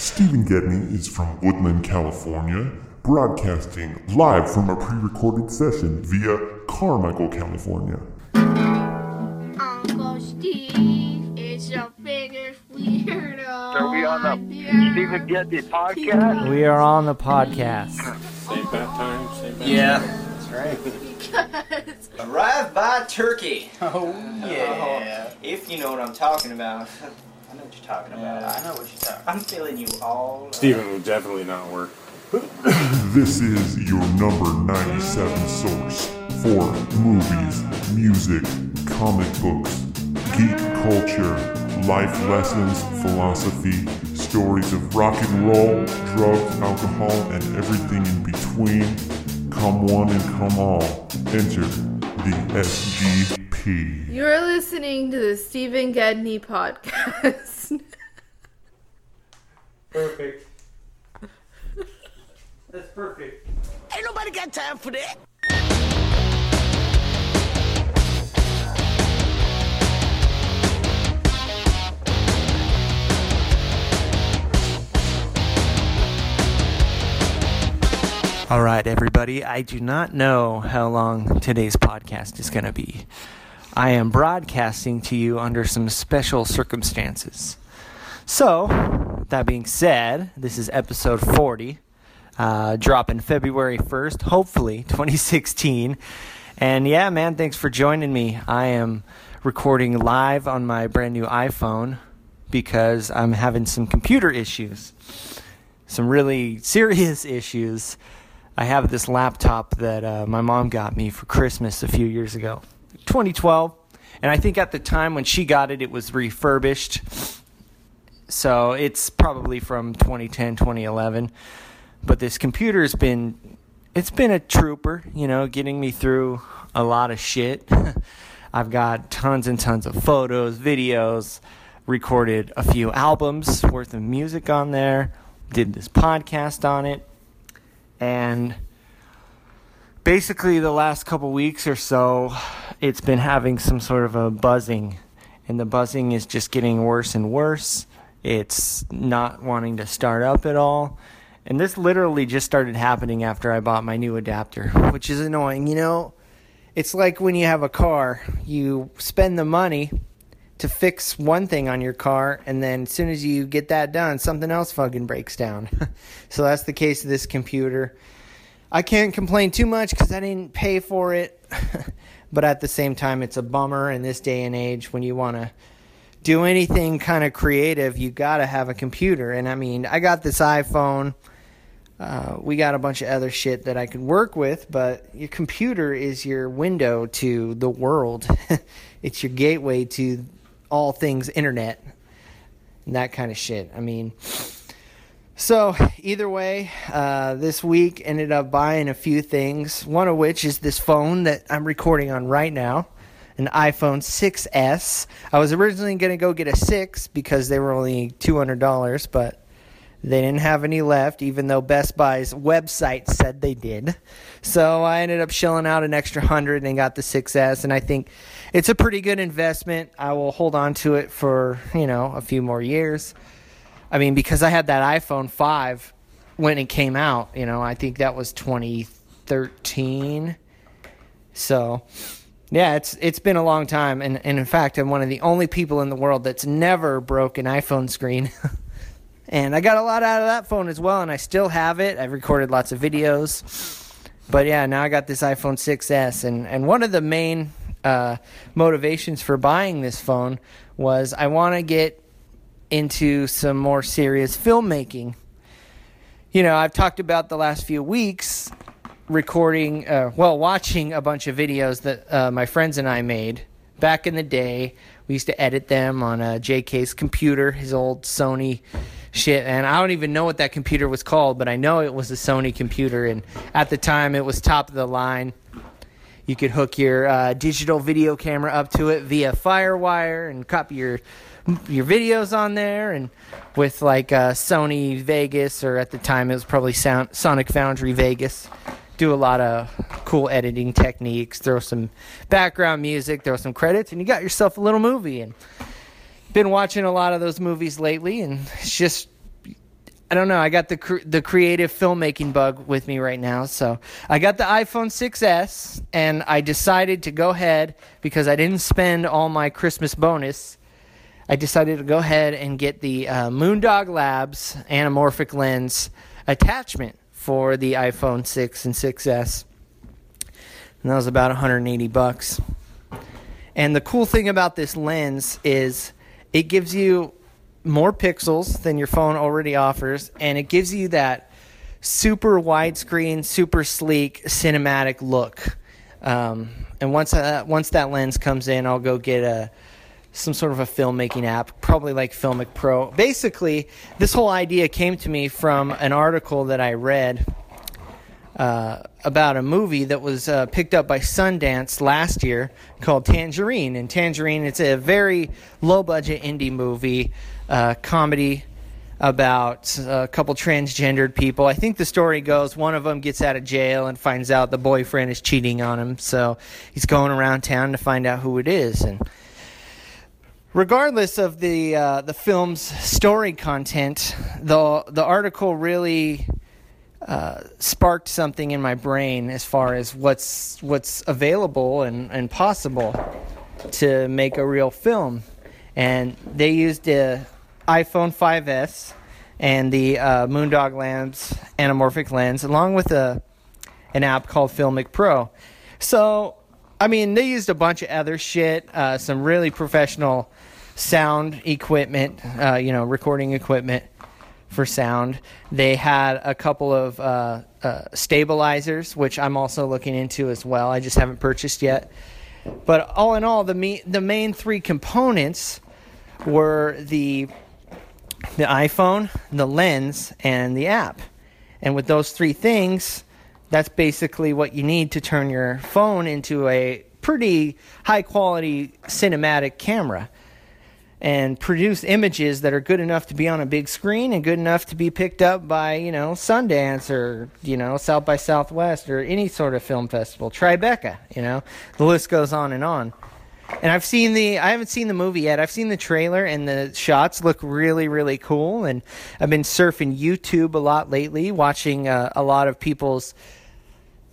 Stephen Gedney is from Woodland, California, broadcasting live from a pre recorded session via Carmichael, California. Uncle Steve is a biggest weirdo. Are we on the Stephen Gedney podcast? We are on the podcast. Same bat time, same bat Yeah, that's right. Arrive by turkey. Oh yeah. If you know what I'm talking about. I know what you're talking about. I know what you're talking. I'm feeling you all. Steven will definitely not work. This is your number 97 source for movies, music, comic books, geek culture, life lessons, philosophy, stories of rock and roll, drugs, alcohol, and everything in between. Come one and come all. Enter the SGP. You're listening to the Stephen Gedney podcast. Perfect. That's perfect. Ain't nobody got time for that. All right, everybody. I do not know how long today's podcast is going to be. I am broadcasting to you under some special circumstances. So, that being said, this is episode 40, uh, dropping February 1st, hopefully 2016. And yeah, man, thanks for joining me. I am recording live on my brand new iPhone because I'm having some computer issues some really serious issues. I have this laptop that uh, my mom got me for Christmas a few years ago, 2012. And I think at the time when she got it, it was refurbished. So it's probably from 2010, 2011. But this computer has been, it's been a trooper, you know, getting me through a lot of shit. I've got tons and tons of photos, videos, recorded a few albums worth of music on there, did this podcast on it, and basically the last couple weeks or so, it's been having some sort of a buzzing, and the buzzing is just getting worse and worse. It's not wanting to start up at all. And this literally just started happening after I bought my new adapter, which is annoying. You know, it's like when you have a car, you spend the money to fix one thing on your car, and then as soon as you get that done, something else fucking breaks down. so that's the case of this computer. I can't complain too much because I didn't pay for it, but at the same time, it's a bummer in this day and age when you want to do anything kind of creative, you got to have a computer. And I mean, I got this iPhone. Uh, we got a bunch of other shit that I could work with, but your computer is your window to the world. it's your gateway to all things internet and that kind of shit. I mean, so either way, uh, this week ended up buying a few things. One of which is this phone that I'm recording on right now, an iPhone 6s. I was originally gonna go get a six because they were only two hundred dollars, but they didn't have any left, even though Best Buy's website said they did. So I ended up shelling out an extra hundred and got the 6S, and I think it's a pretty good investment. I will hold on to it for you know a few more years. I mean, because I had that iPhone 5 when it came out, you know, I think that was 2013. So, yeah, it's it's been a long time, and, and in fact, I'm one of the only people in the world that's never broke an iPhone screen. and I got a lot out of that phone as well, and I still have it. I've recorded lots of videos. But yeah, now I got this iPhone 6s, and, and one of the main uh, motivations for buying this phone was I want to get into some more serious filmmaking. You know, I've talked about the last few weeks recording, uh, well, watching a bunch of videos that uh, my friends and I made back in the day. We used to edit them on uh, JK's computer, his old Sony shit. And I don't even know what that computer was called, but I know it was a Sony computer. And at the time, it was top of the line. You could hook your uh, digital video camera up to it via FireWire and copy your your videos on there. And with like uh, Sony Vegas, or at the time it was probably Sound- Sonic Foundry Vegas, do a lot of cool editing techniques. Throw some background music, throw some credits, and you got yourself a little movie. And been watching a lot of those movies lately, and it's just I don't know. I got the the creative filmmaking bug with me right now. So I got the iPhone 6s, and I decided to go ahead because I didn't spend all my Christmas bonus. I decided to go ahead and get the uh, Moondog Labs anamorphic lens attachment for the iPhone 6 and 6s, and that was about 180 bucks. And the cool thing about this lens is it gives you more pixels than your phone already offers, and it gives you that super widescreen, super sleek cinematic look. Um, and once uh, once that lens comes in, I'll go get a some sort of a filmmaking app, probably like Filmic Pro. Basically, this whole idea came to me from an article that I read uh, about a movie that was uh, picked up by Sundance last year called Tangerine. And Tangerine, it's a very low budget indie movie, uh, comedy about a couple transgendered people. I think the story goes one of them gets out of jail and finds out the boyfriend is cheating on him. So he's going around town to find out who it is. And regardless of the uh, the film's story content, the the article really uh, sparked something in my brain as far as what's what's available and, and possible to make a real film. And they used the iPhone 5s and the uh, Moondog Lens anamorphic lens, along with a an app called Filmic Pro. So, I mean, they used a bunch of other shit, uh, some really professional sound equipment, uh, you know, recording equipment for sound. They had a couple of uh, uh, stabilizers, which I'm also looking into as well. I just haven't purchased yet. But all in all, the me- the main three components were the the iPhone, the lens, and the app. And with those three things, that's basically what you need to turn your phone into a pretty high quality cinematic camera and produce images that are good enough to be on a big screen and good enough to be picked up by, you know, Sundance or, you know, South by Southwest or any sort of film festival, Tribeca, you know. The list goes on and on. And I've seen the I haven't seen the movie yet. I've seen the trailer and the shots look really really cool and I've been surfing YouTube a lot lately watching uh, a lot of people's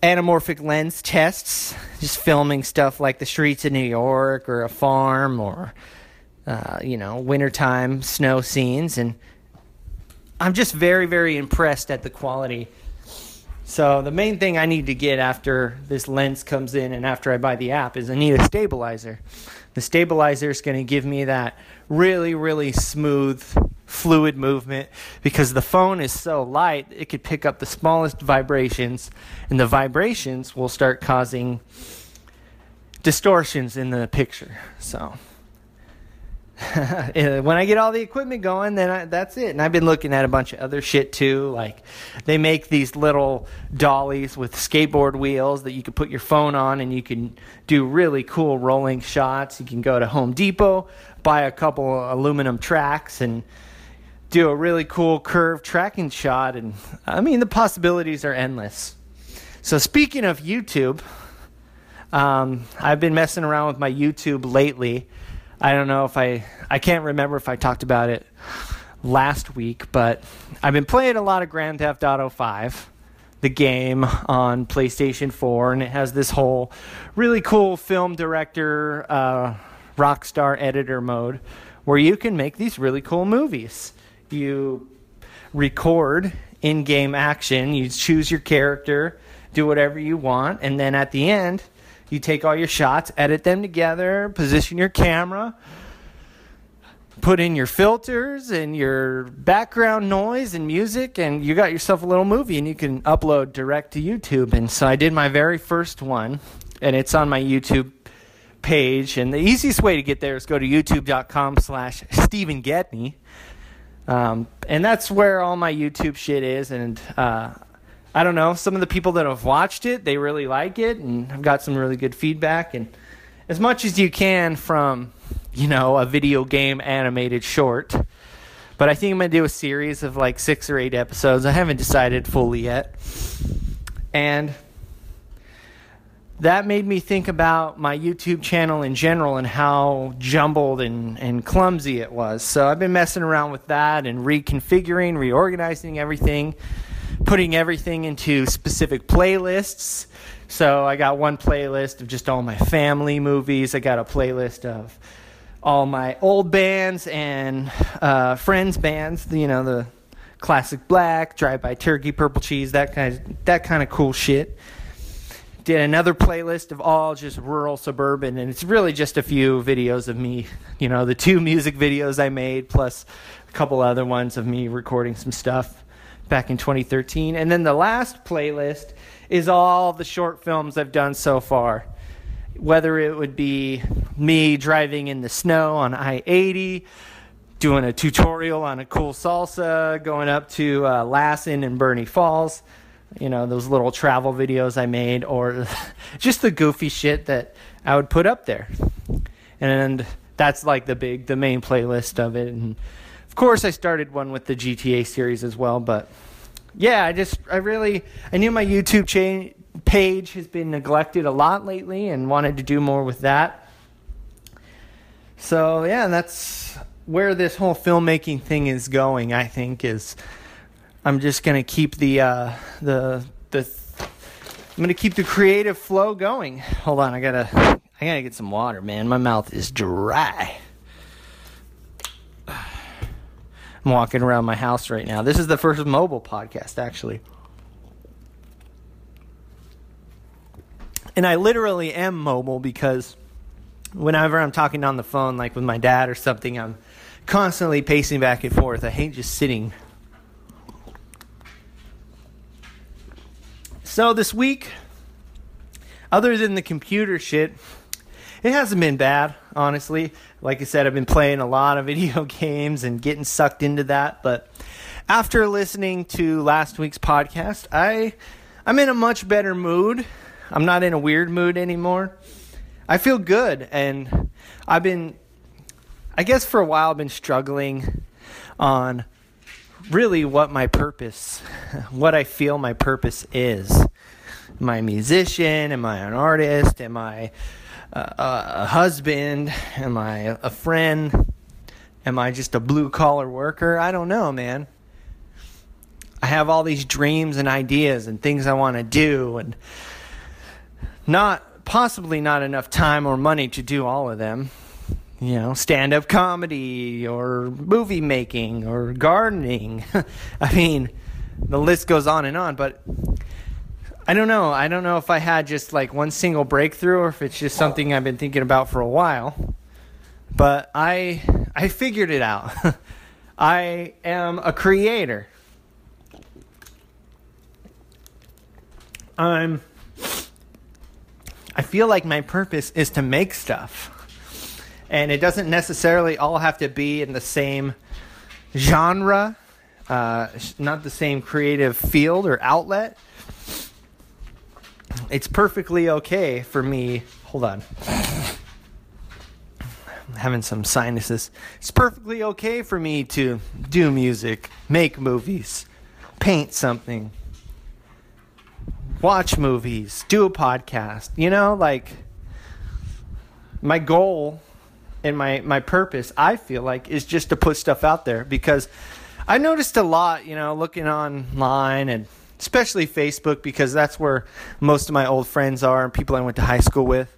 anamorphic lens tests, just filming stuff like the streets of New York or a farm or uh, you know, wintertime snow scenes. And I'm just very, very impressed at the quality. So, the main thing I need to get after this lens comes in and after I buy the app is I need a stabilizer. The stabilizer is going to give me that really, really smooth, fluid movement because the phone is so light, it could pick up the smallest vibrations, and the vibrations will start causing distortions in the picture. So, when I get all the equipment going, then I, that's it. And I've been looking at a bunch of other shit too. Like they make these little dollies with skateboard wheels that you can put your phone on, and you can do really cool rolling shots. You can go to Home Depot, buy a couple aluminum tracks, and do a really cool curved tracking shot. And I mean, the possibilities are endless. So speaking of YouTube, um, I've been messing around with my YouTube lately I don't know if I I can't remember if I talked about it last week, but I've been playing a lot of Grand Theft Auto 5, the game on PlayStation 4, and it has this whole really cool film director uh, rockstar editor mode where you can make these really cool movies. You record in-game action, you choose your character, do whatever you want, and then at the end you take all your shots, edit them together, position your camera, put in your filters and your background noise and music, and you got yourself a little movie and you can upload direct to YouTube. And so I did my very first one, and it's on my YouTube page. And the easiest way to get there is go to youtube.com slash Stephen Gedney. Um, and that's where all my YouTube shit is. And uh, I don't know, some of the people that have watched it, they really like it and I've got some really good feedback and as much as you can from, you know, a video game animated short. But I think I'm to do a series of like 6 or 8 episodes. I haven't decided fully yet. And that made me think about my YouTube channel in general and how jumbled and, and clumsy it was. So I've been messing around with that and reconfiguring, reorganizing everything, putting everything into specific playlists. So I got one playlist of just all my family movies. I got a playlist of all my old bands and uh, friends bands. You know the classic black, drive by turkey, purple cheese, that kind of, that kind of cool shit did another playlist of all just rural suburban and it's really just a few videos of me you know the two music videos i made plus a couple other ones of me recording some stuff back in 2013 and then the last playlist is all the short films i've done so far whether it would be me driving in the snow on i-80 doing a tutorial on a cool salsa going up to uh, lassen and Burney falls you know those little travel videos I made, or just the goofy shit that I would put up there. And that's like the big, the main playlist of it. And course, I started one with the GTA series as well. But yeah, I just, I really, I knew my YouTube cha- page has been neglected a lot lately, and wanted to do more with that. So yeah, that's where this whole filmmaking thing is going. I think is I'm just gonna keep the uh, the the I'm gonna keep the creative flow going. Hold on, I gotta I gotta get some water, man. My mouth is dry. I'm walking around my house right now. This is the first mobile podcast, actually. And I literally am mobile because whenever I'm talking on the phone, like with my dad or something, I'm constantly pacing back and forth. I hate just sitting So this week, other than the computer shit, it hasn't been bad, honestly. Like I said, I've been playing a lot of video games and getting sucked into that. But after listening to last week's podcast, I I'm in a much better mood. I'm not in a weird mood anymore. I feel good, and I've been, I guess, for a while, I've been struggling on really what my purpose, what I feel my purpose is. Am I a musician? Am I an artist? Am I a, husband? Am I a friend? Am I just a blue collar worker? I don't know, man. I have all these dreams and ideas and things I want to do, and not possibly not enough time or money to do all of them you know, stand up comedy or movie making or gardening. I mean, the list goes on and on, but I don't know. I don't know if I had just like one single breakthrough or if it's just something I've been thinking about for a while. But I I figured it out. I am a creator. I'm I feel like my purpose is to make stuff and it doesn't necessarily all have to be in the same genre, uh, not the same creative field or outlet. It's perfectly okay for me. Hold on. I'm having some sinuses. It's perfectly okay for me to do music, make movies, paint something, watch movies, do a podcast. You know, like my goal and my my purpose I feel like is just to put stuff out there because I noticed a lot, you know, looking online and especially Facebook because that's where most of my old friends are and people I went to high school with.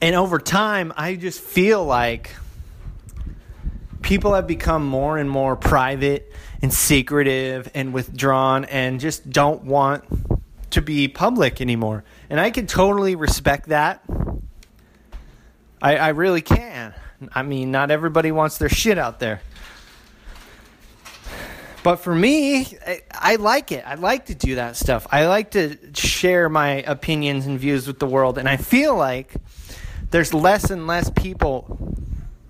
And over time, I just feel like people have become more and more private and secretive and withdrawn and just don't want to be public anymore. And I can totally respect that I, I really can. I mean, not everybody wants their shit out there. But for me, I, I, like it. I like to do that stuff. I like to share my opinions and views with the world. And I feel like there's less and less people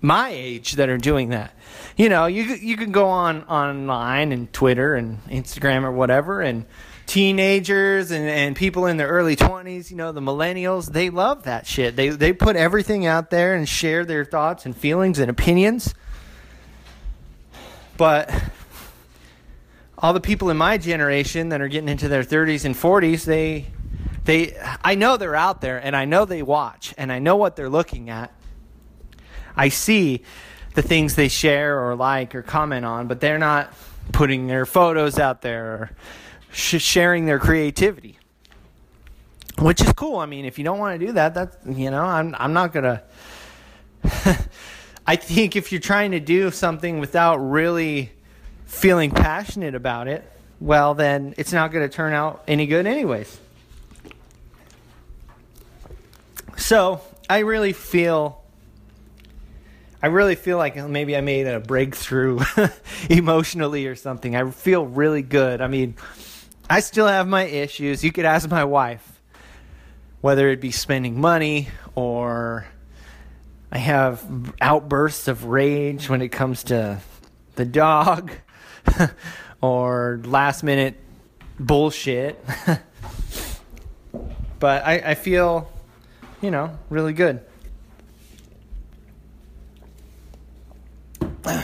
my age that are doing that. You know, you you can go on online and Twitter and Instagram or whatever and teenagers and, and people in their early 20s, you know, the millennials, they love that shit. They, they put everything out there and share their thoughts and feelings and opinions. But all the people in my generation that are getting into their 30s and 40s, they they I know they're out there and I know they watch and I know what they're looking at. I see the things they share or like or comment on, but they're not putting their photos out there or sh- sharing their creativity. Which is cool. I mean, if you don't want to do that, that's you know, I'm I'm not going to I think if you're trying to do something without really feeling passionate about it, well, then it's not going to turn out any good, anyways. So I really feel, I really feel like maybe I made a breakthrough emotionally or something. I feel really good. I mean, I still have my issues. You could ask my wife, whether it be spending money or I have outbursts of rage when it comes to the dog or last minute bullshit. but I, I feel, you know, really good.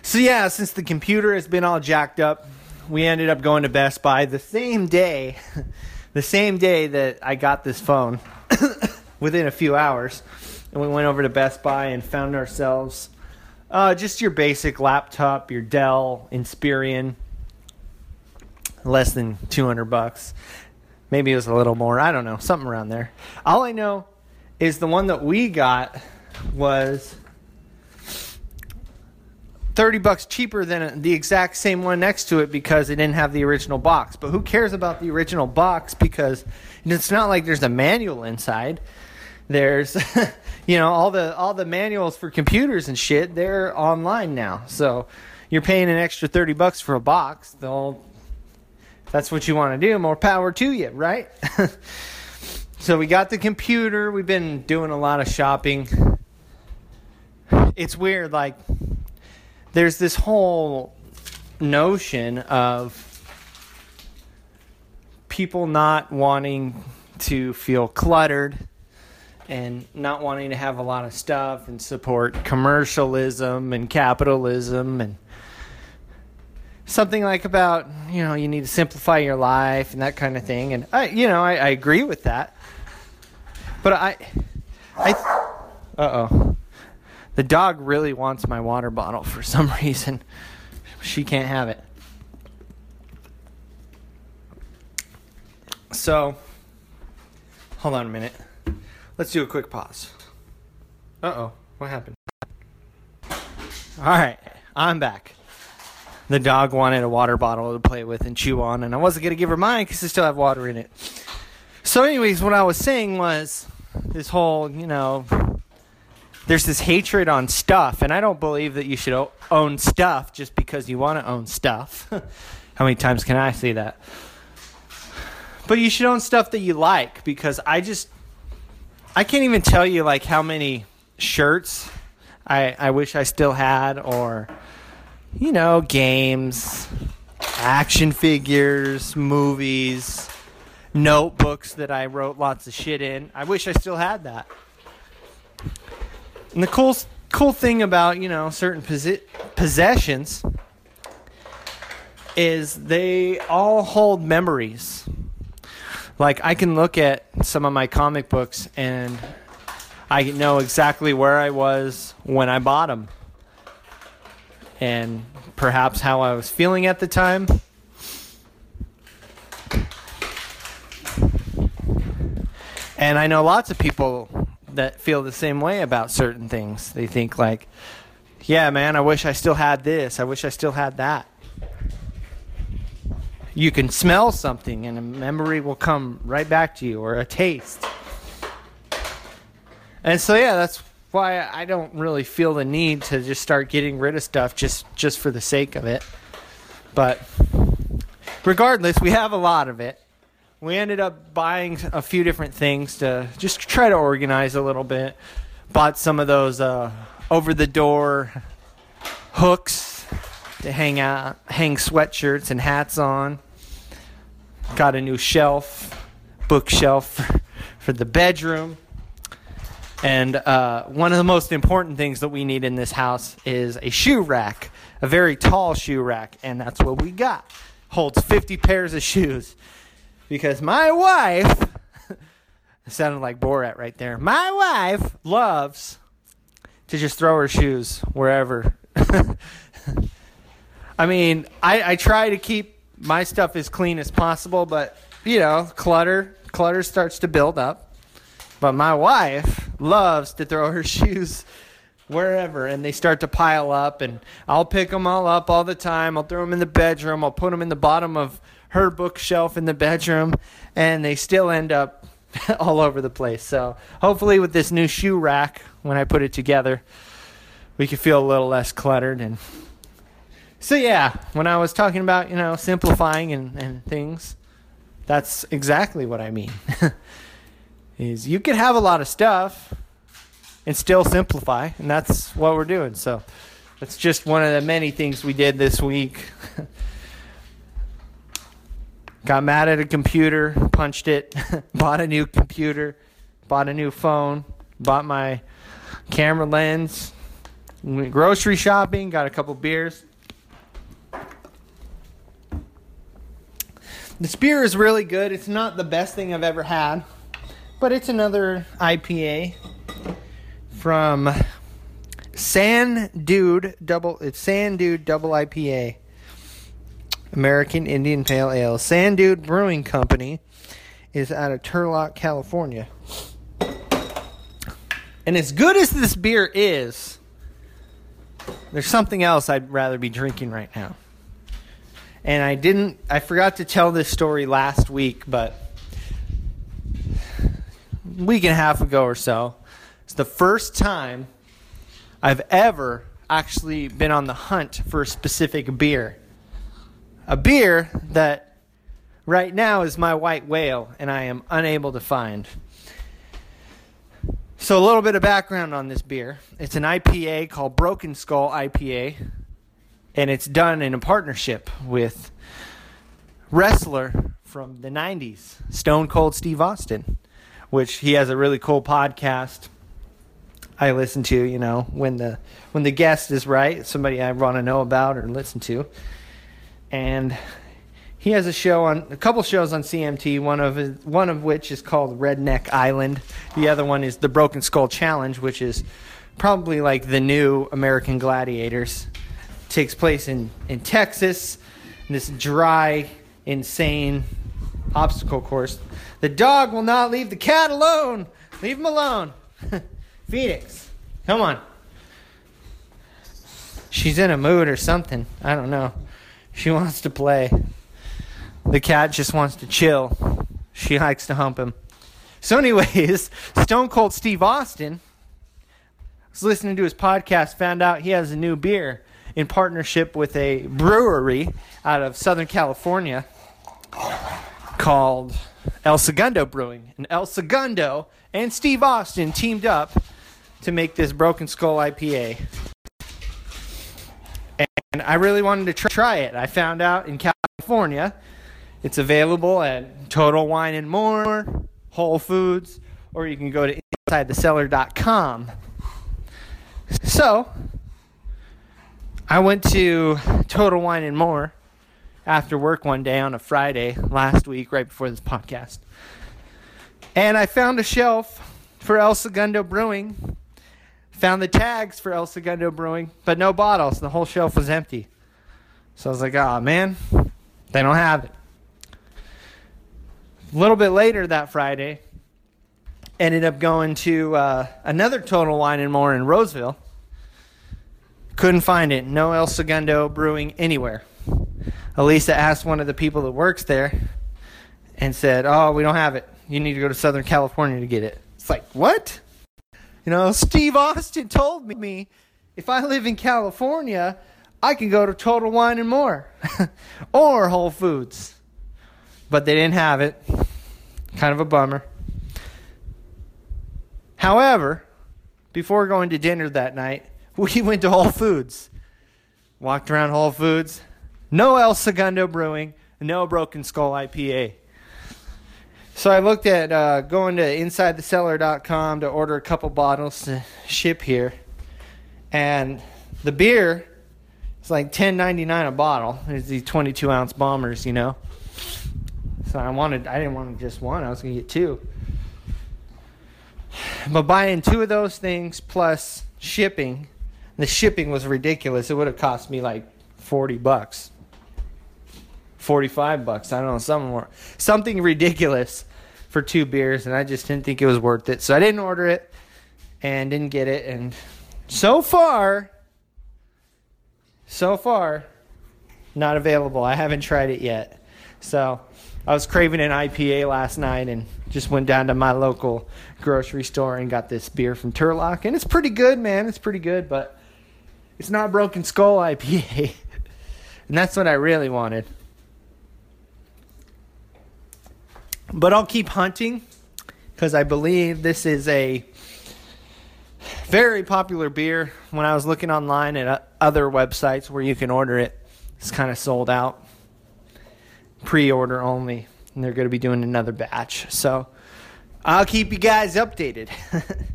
So, yeah, since the computer has been all jacked up, we ended up going to Best Buy the same day, the same day that I got this phone, within a few hours. And we went over to Best Buy and found ourselves uh, just your basic laptop, your Dell Inspiron, less than 200 bucks. Maybe it was a little more. I don't know, something around there. All I know is the one that we got was 30 bucks cheaper than the exact same one next to it because it didn't have the original box. But who cares about the original box because it's not like there's a manual inside. There's you know all the all the manuals for computers and shit, they're online now. So you're paying an extra 30 bucks for a box. They'll that's what you want to do, more power to you, right? so we got the computer. We've been doing a lot of shopping. It's weird like there's this whole notion of people not wanting to feel cluttered and not wanting to have a lot of stuff and support commercialism and capitalism and something like about you know you need to simplify your life and that kind of thing and I you know I, I agree with that but I I uh oh the dog really wants my water bottle for some reason. She can't have it. So, hold on a minute. Let's do a quick pause. Uh oh, what happened? Alright, I'm back. The dog wanted a water bottle to play with and chew on, and I wasn't going to give her mine because I still have water in it. So, anyways, what I was saying was this whole, you know, there's this hatred on stuff, and I don't believe that you should o- own stuff just because you want to own stuff. How many times can I say that? But you should own stuff that you like because I just I can't even tell you like how many shirts I I wish I still had or you know, games, action figures, movies, notebooks that I wrote lots of shit in. I wish I still had that. And the cool cool thing about you know certain posi- possessions is they all hold memories. Like I can look at some of my comic books and I know exactly where I was when I bought them, and perhaps how I was feeling at the time. And I know lots of people that feel the same way about certain things. They think like, yeah, man, I wish I still had this. I wish I still had that. You can smell something and a memory will come right back to you or a taste. And so yeah, that's why I don't really feel the need to just start getting rid of stuff just just for the sake of it. But regardless, we have a lot of it we ended up buying a few different things to just try to organize a little bit. Bought some of those uh, over the door hooks to hang out, hang sweatshirts and hats on. Got a new shelf, bookshelf for, the bedroom. And uh, one of the most important things that we need in this house is a shoe rack. a very tall shoe rack, and that's what we got. Holds 50 pairs of shoes. Because my wife, sounded like Borat right there. My wife loves to just throw her shoes wherever. I mean, I, I try to keep my stuff as clean as possible, but you know, clutter clutter starts to build up. But my wife loves to throw her shoes wherever and they start to pile up and I'll pick them all up all the time. I'll throw them in the bedroom. I'll put them in the bottom of her bookshelf in the bedroom and they still end up all over the place. So, hopefully with this new shoe rack when I put it together, we can feel a little less cluttered and so yeah, when I was talking about, you know, simplifying and, and things, that's exactly what I mean. is you could have a lot of stuff and still simplify, and that's what we're doing. So that's just one of the many things we did this week. Got mad at a computer, punched it, bought a new computer, bought a new phone, bought my camera lens, went grocery shopping, got a couple beers. This beer is really good. It's not the best thing I've ever had, but it's another IPA from San Dude Double. It's San Dude Double IPA, American Indian Pale Ale. San Dude Brewing Company is out of Turlock, California. And as good as this beer is, there's something else I'd rather be drinking right now. And I didn't, I forgot to tell this story last week, but week and a half ago or so, it's the first time I've ever actually been on the hunt for a specific beer. A beer that right now is my white whale and I am unable to find. So, a little bit of background on this beer. It's an IPA called Broken Skull IPA and it's done in a partnership with wrestler from the 90s, Stone Cold Steve Austin, which he has a really cool podcast I listen to, you know, when the when the guest is right, somebody I want to know about or listen to. And he has a show on a couple shows on CMT, one of one of which is called Redneck Island. The other one is the Broken Skull Challenge, which is probably like the new American Gladiators takes place in, in Texas, in this dry, insane obstacle course. The dog will not leave the cat alone. Leave him alone. Phoenix, come on. She's in a mood or something. I don't know. She wants to play. The cat just wants to chill. She likes to hump him. So, anyways, Stone Cold Steve Austin was listening to his podcast, found out he has a new beer in partnership with a brewery out of Southern California called El Segundo Brewing. And El Segundo and Steve Austin teamed up to make this Broken Skull IPA. And I really wanted to try it. I found out in California it's available at Total Wine and More, Whole Foods, or you can go to InsideTheCellar.com. So, I went to Total Wine and More after work one day on a Friday last week, right before this podcast. And I found a shelf for El Segundo Brewing. Found the tags for El Segundo Brewing, but no bottles. The whole shelf was empty. So I was like, oh man, they don't have it. A little bit later that Friday, ended up going to uh, another Total Wine and More in Roseville couldn't find it. No El Segundo brewing anywhere. Elisa asked one of the people that works there and said, Oh, we don't have it. You need to go to Southern California to get it. It's like, what? You know, Steve Austin told me if I live in California, I can go to Total Wine and More or Whole Foods. But they didn't have it. Kind of a bummer. However, before going to dinner that night, we went to Whole Foods, walked around Whole Foods. No El Segundo Brewing, no Broken Skull IPA. So I looked at uh, going to InsideTheCellar.com to order a couple bottles to ship here, and the beer It's like ten ninety nine a bottle. These twenty two ounce bombers, you know. So I wanted, I didn't want just one. I was gonna get two. But buying two of those things plus shipping, the shipping was ridiculous. It would have cost me like forty bucks, forty five bucks. I don't know, something more, something ridiculous for two beers, and I just didn't think it was worth it. So I didn't order it and didn't get it. And so far, so far, not available. I haven't tried it yet. So I was craving an IPA last night and just went down to my local grocery store and got this beer from Turlock. And it's pretty good, man. It's pretty good, but it's not Broken Skull IPA. and that's what I really wanted. But I'll keep hunting because I believe this is a very popular beer. When I was looking online at other websites where you can order it, it's kind of sold out. Pre order only. And they're going to be doing another batch. So I'll keep you guys updated.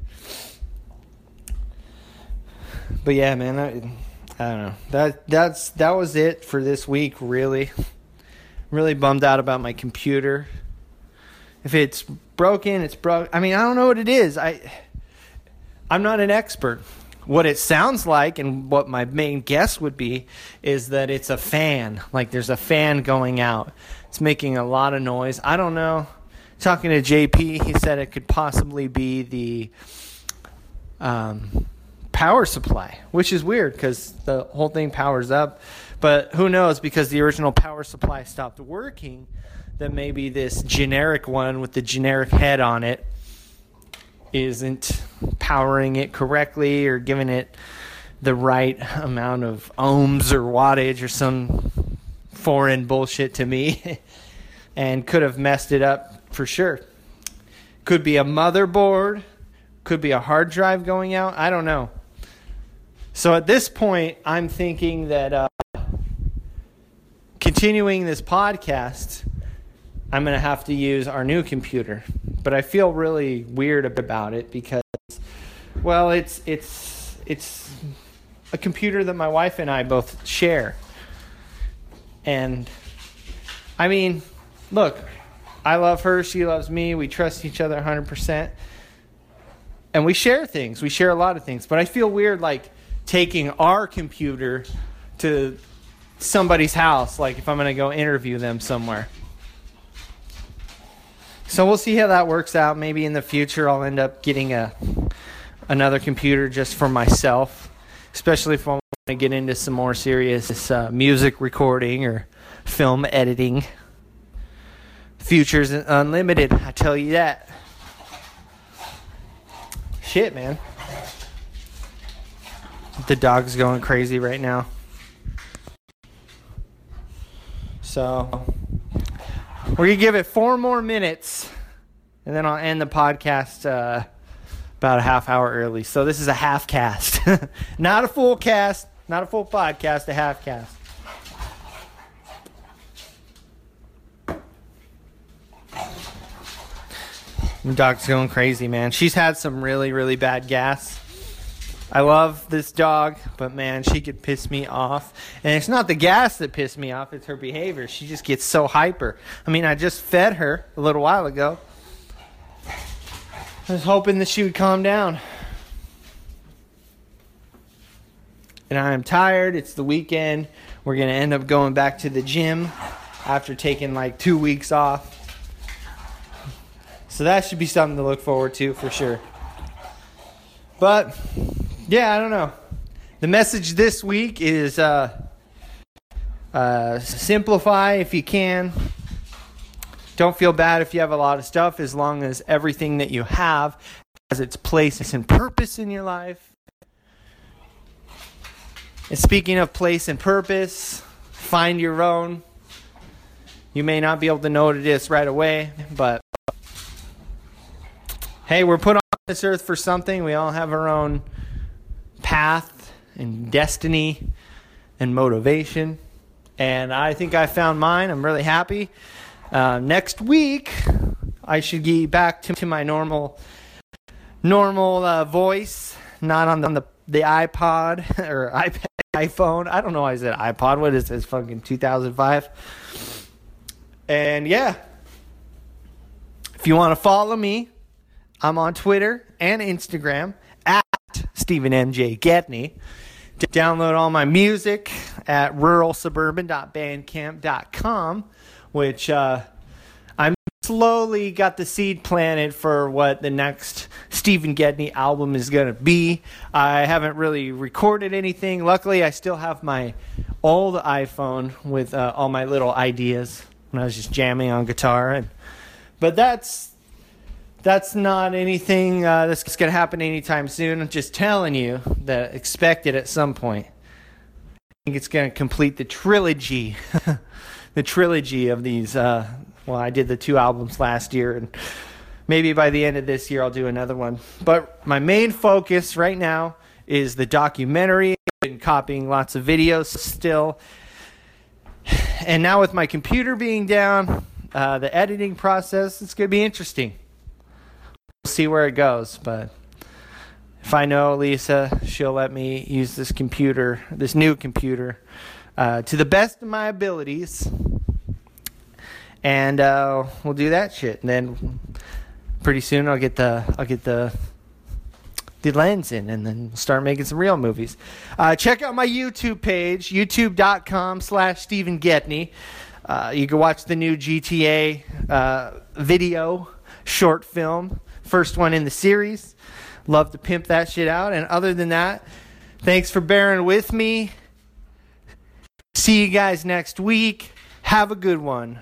but yeah, man, I, I don't know. That that's that was it for this week. Really, really bummed out about my computer. If it's broken, it's broke. I mean, I don't know what it is. I I'm not an expert. What it sounds like and what my main guess would be is that it's a fan. Like there's a fan going out. It's making a lot of noise. I don't know. Talking to JP, he said it could possibly be the um, power supply, which is weird because the whole thing powers up. But who knows? Because the original power supply stopped working, that maybe this generic one with the generic head on it isn't powering it correctly or giving it the right amount of ohms or wattage or some foreign bullshit to me and could have messed it up for sure. Could be a motherboard, could be a hard drive going out. I don't know. So at this point, I'm thinking that uh, continuing this podcast, I'm going to have to use our new computer. But I feel really weird about it because, well, it's it's it's a computer that my wife and I both share. And I mean, look, I love her, she loves me, we trust each other 100%. And we share things. We share a lot of things. But I feel weird like taking our computer to somebody's house like if I'm going to go interview them somewhere. So we'll see how that works out. Maybe in the future I'll end up getting a another computer just for myself, especially if I want to get into some more serious uh, music recording or film editing. Future's unlimited, I tell you that. Shit, man. The dog's going crazy right now. So, we're to give it four more minutes, and then I'll end the podcast uh, about a half hour early. So, this is a half cast. not a full cast, not a full podcast, a half cast. The dog's going crazy, man. She's had some really, really bad gas. I love this dog, but man, she could piss me off. And it's not the gas that pissed me off, it's her behavior. She just gets so hyper. I mean, I just fed her a little while ago. I was hoping that she would calm down. And I am tired. It's the weekend. We're going to end up going back to the gym after taking like two weeks off. So that should be something to look forward to for sure. But yeah, I don't know. The message this week is uh, uh, simplify if you can. Don't feel bad if you have a lot of stuff as long as everything that you have has its place and purpose in your life. And speaking of place and purpose, find your own. You may not be able to know what it is right away, but hey, we're put on this earth for something. We all have our own path and destiny and motivation. And I think I found mine. I'm really happy. Uh, next week, I should get back to, to my normal normal uh, voice, not on the, on the the iPod or iPad, iPhone. I don't know why I said iPod. What is this? Fucking 2005. And yeah, if you want to follow me, I'm on Twitter and Instagram Stephen MJ Gedney. To download all my music at ruralsuburban.bandcamp.com, which uh, I'm slowly got the seed planted for what the next Stephen Gedney album is going to be. I haven't really recorded anything. Luckily, I still have my old iPhone with uh, all my little ideas when I was just jamming on guitar. And but that's that's not anything uh, that's going to happen anytime soon. I'm just telling you that expect it at some point. I think it's going to complete the trilogy, the trilogy of these. Uh, well, I did the two albums last year, and maybe by the end of this year I'll do another one. But my main focus right now is the documentary. I've been copying lots of videos still, and now with my computer being down, uh, the editing process it's going to be interesting see where it goes. But if I know Lisa, she'll let me use this computer, this new computer, uh, to the best of my abilities. And uh, we'll do that shit. And then pretty soon I'll get the I'll get the the lens in and then start making some real movies. Uh, check out my YouTube page, youtube.com slash Stephen Gedney. Uh, you can watch the new GTA uh, video short film First one in the series. Love to pimp that shit out. And other than that, thanks for bearing with me. See you guys next week. Have a good one.